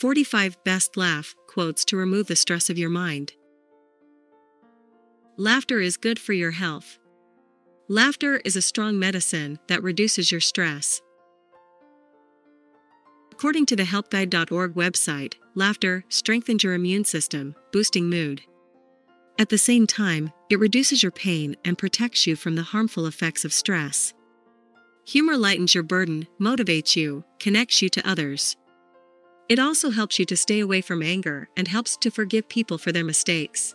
45 Best Laugh Quotes to Remove the Stress of Your Mind. Laughter is good for your health. Laughter is a strong medicine that reduces your stress. According to the helpguide.org website, laughter strengthens your immune system, boosting mood. At the same time, it reduces your pain and protects you from the harmful effects of stress. Humor lightens your burden, motivates you, connects you to others. It also helps you to stay away from anger and helps to forgive people for their mistakes.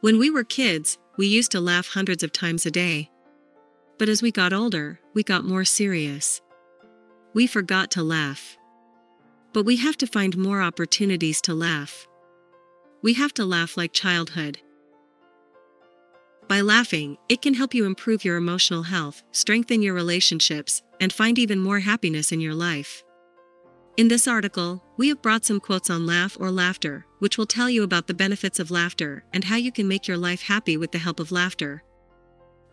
When we were kids, we used to laugh hundreds of times a day. But as we got older, we got more serious. We forgot to laugh. But we have to find more opportunities to laugh. We have to laugh like childhood. By laughing, it can help you improve your emotional health, strengthen your relationships, and find even more happiness in your life. In this article, we have brought some quotes on laugh or laughter, which will tell you about the benefits of laughter and how you can make your life happy with the help of laughter.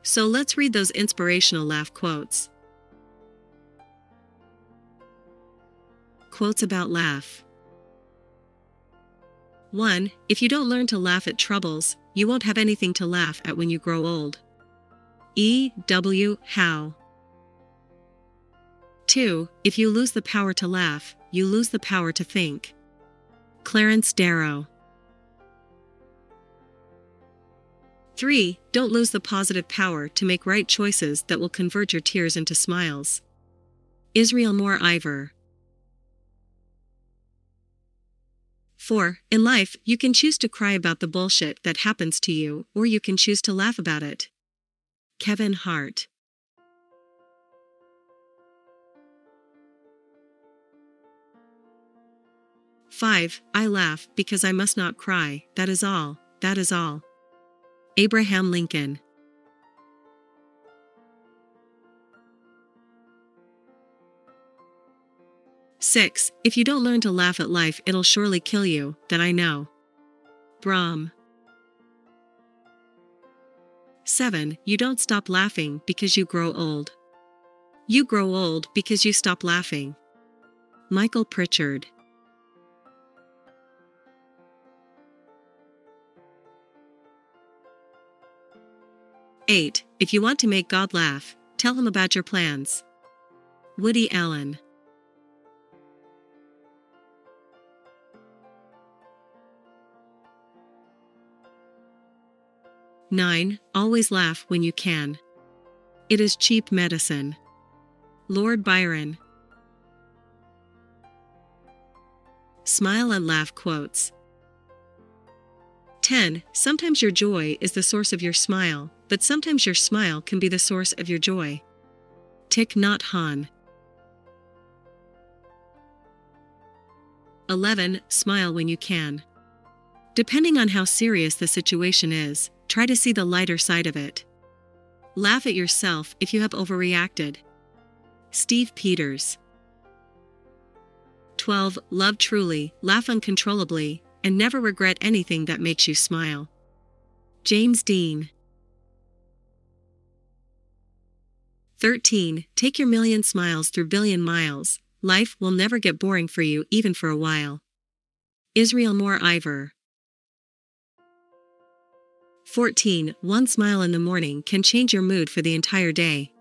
So let's read those inspirational laugh quotes. Quotes about laugh 1. If you don't learn to laugh at troubles, you won't have anything to laugh at when you grow old. E. W. Howe. 2. If you lose the power to laugh, you lose the power to think. Clarence Darrow. 3. Don't lose the positive power to make right choices that will convert your tears into smiles. Israelmore Ayivor. 4. In life, you can choose to cry about the bullshit that happens to you, or you can choose to laugh about it. Kevin Hart. Five, I laugh because I must not cry, that is all, that is all. Abraham Lincoln. 6. If you don't learn to laugh at life, it'll surely kill you, that I know. Brahm. 7. You don't stop laughing because you grow old. You grow old because you stop laughing. Michael Pritchard. Eight, if you want to make God laugh, tell him about your plans. Woody Allen. 9. Always laugh when you can. It is cheap medicine. Lord Byron. Smile and laugh quotes. 10. Sometimes your joy is the source of your smile, but sometimes your smile can be the source of your joy. Thich Nhat Hanh. 11. Smile when you can. Depending on how serious the situation is, try to see the lighter side of it. Laugh at yourself if you have overreacted. Steve Peters. 12. Love truly, laugh uncontrollably, and never regret anything that makes you smile. James Dean. 13. Take your million smiles through billion miles. Life will never get boring for you even for a while. Israelmore Ayivor. 14. One smile in the morning can change your mood for the entire day.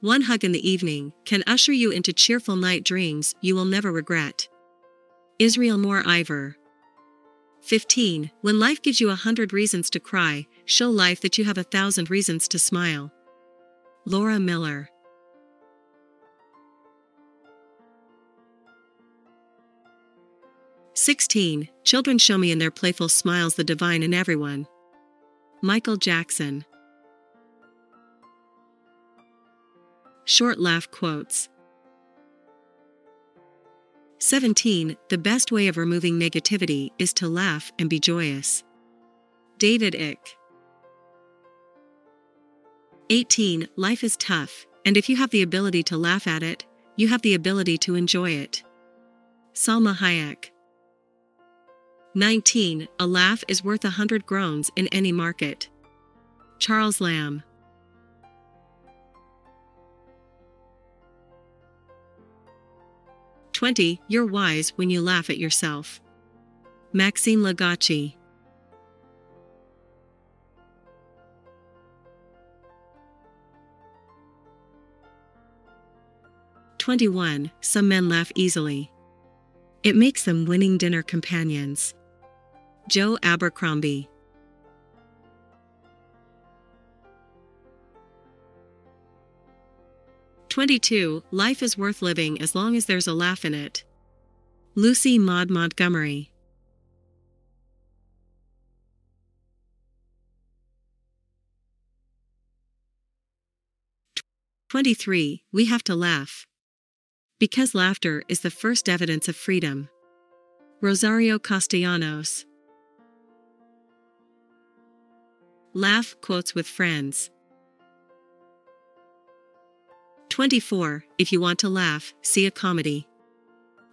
One hug in the evening can usher you into cheerful night dreams you will never regret. Israelmore Ayivor. 15. When life gives you a hundred reasons to cry, show life that you have a thousand reasons to smile. Laura Miller. Sixteen. Children show me in their playful smiles the divine in everyone. Michael Jackson. Short laugh quotes. 17. The best way of removing negativity is to laugh and be joyous. David Icke. 18. Life is tough, and if you have the ability to laugh at it, you have the ability to enjoy it. Salma Hayek. 19. A laugh is worth a hundred groans in any market. Charles Lamb. 20. You're wise when you laugh at yourself. Maxime Lagacé. Twenty-one. Some men laugh easily. It makes them winning dinner companions. Joe Abercrombie. 22. Life is worth living as long as there's a laugh in it. Lucy Maud Montgomery. Twenty-three. We have to laugh. Because laughter is the first evidence of freedom. Rosario Castellanos. Laugh quotes with friends. 24. If you want to laugh, see a comedy.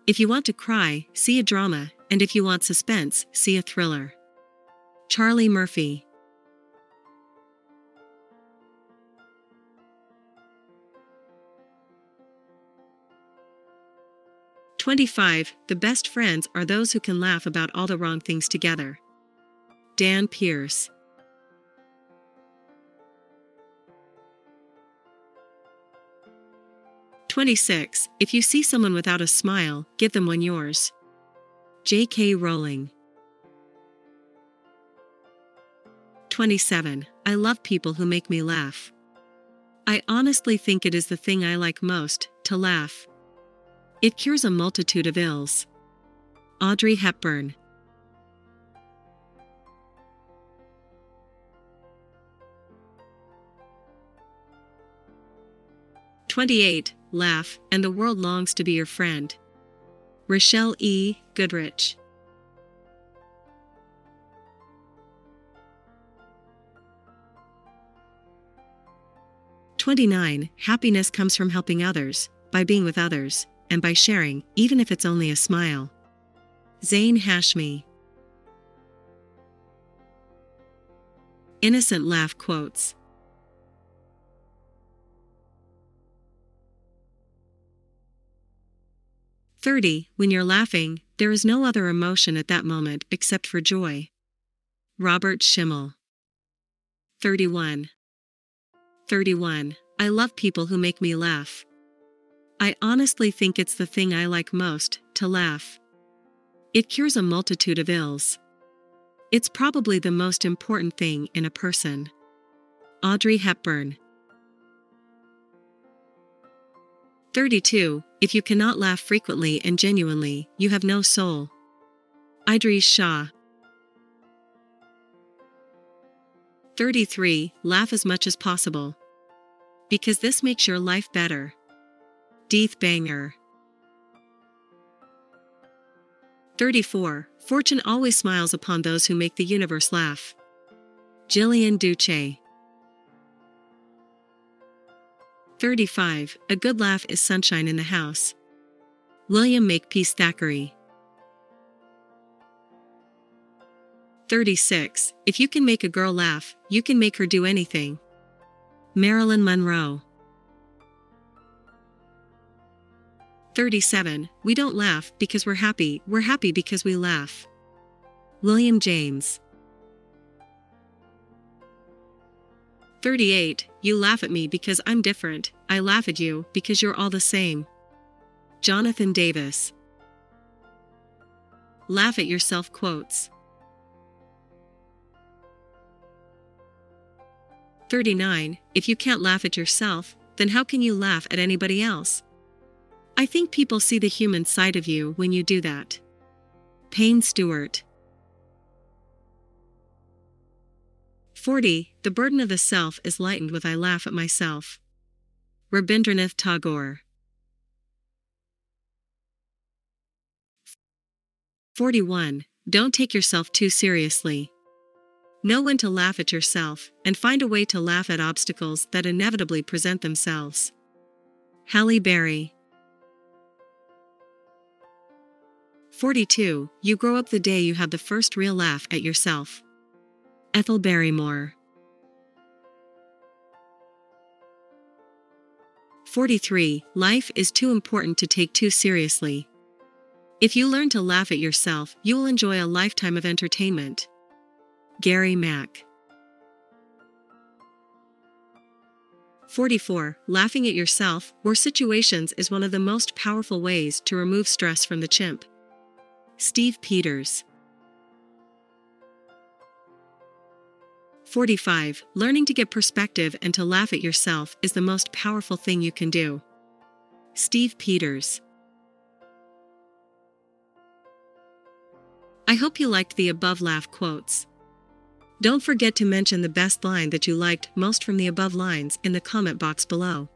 If you want to cry, see a drama, and if you want suspense, see a thriller. Charlie Murphy. Twenty-five. The best friends are those who can laugh about all the wrong things together. Dan Pearce. 26. If you see someone without a smile, give them one yours. J.K. Rowling. 27. I love people who make me laugh. I honestly think it is the thing I like most to laugh. It cures a multitude of ills. Audrey Hepburn. 28. Laugh, and the world longs to be your friend. Rochelle E. Goodrich. Twenty-nine. Happiness comes from helping others, by being with others, and by sharing, even if it's only a smile. Zane Hashmi. Innocent laugh quotes. 30. When you're laughing, there is no other emotion at that moment except for joy. Robert Schimmel. 31. 31. I love people who make me laugh. I honestly think it's the thing I like most to laugh. It cures a multitude of ills. It's probably the most important thing in a person. Audrey Hepburn. 32. If you cannot laugh frequently and genuinely, you have no soul. Idries Shah. 33. Laugh as much as possible. Because this makes your life better. Deeth Banger. 34. Fortune always smiles upon those who make the universe laugh. Gillian Duce. 35. A good laugh is sunshine in the house. William Makepeace Thackeray. 36. If you can make a girl laugh, you can make her do anything. Marilyn Monroe. 37. We don't laugh because we're happy, we're happy because we laugh. William James. 38. You laugh at me because I'm different, I laugh at you because you're all the same. Jonathan Davis. Laugh at yourself quotes. 39. If you can't laugh at yourself, then how can you laugh at anybody else? I think people see the human side of you when you do that. Payne Stewart. 40. The burden of the self is lightened with I laugh at myself. Rabindranath Tagore. 41. Don't take yourself too seriously. Know when to laugh at yourself, and find a way to laugh at obstacles that inevitably present themselves. Halle Berry. 42. You grow up the day you have the first real laugh at yourself. Ethel Barrymore. 43. Life is too important to take too seriously. If you learn to laugh at yourself, you will enjoy a lifetime of entertainment. Gary Mack 44. Laughing at yourself or situations is one of the most powerful ways to remove stress from the chimp. Steve Peters 45. Learning to get perspective and to laugh at yourself is the most powerful thing you can do. Steve Peters. I hope you liked the above laugh quotes. Don't forget to mention the best line that you liked most from the above lines in the comment box below.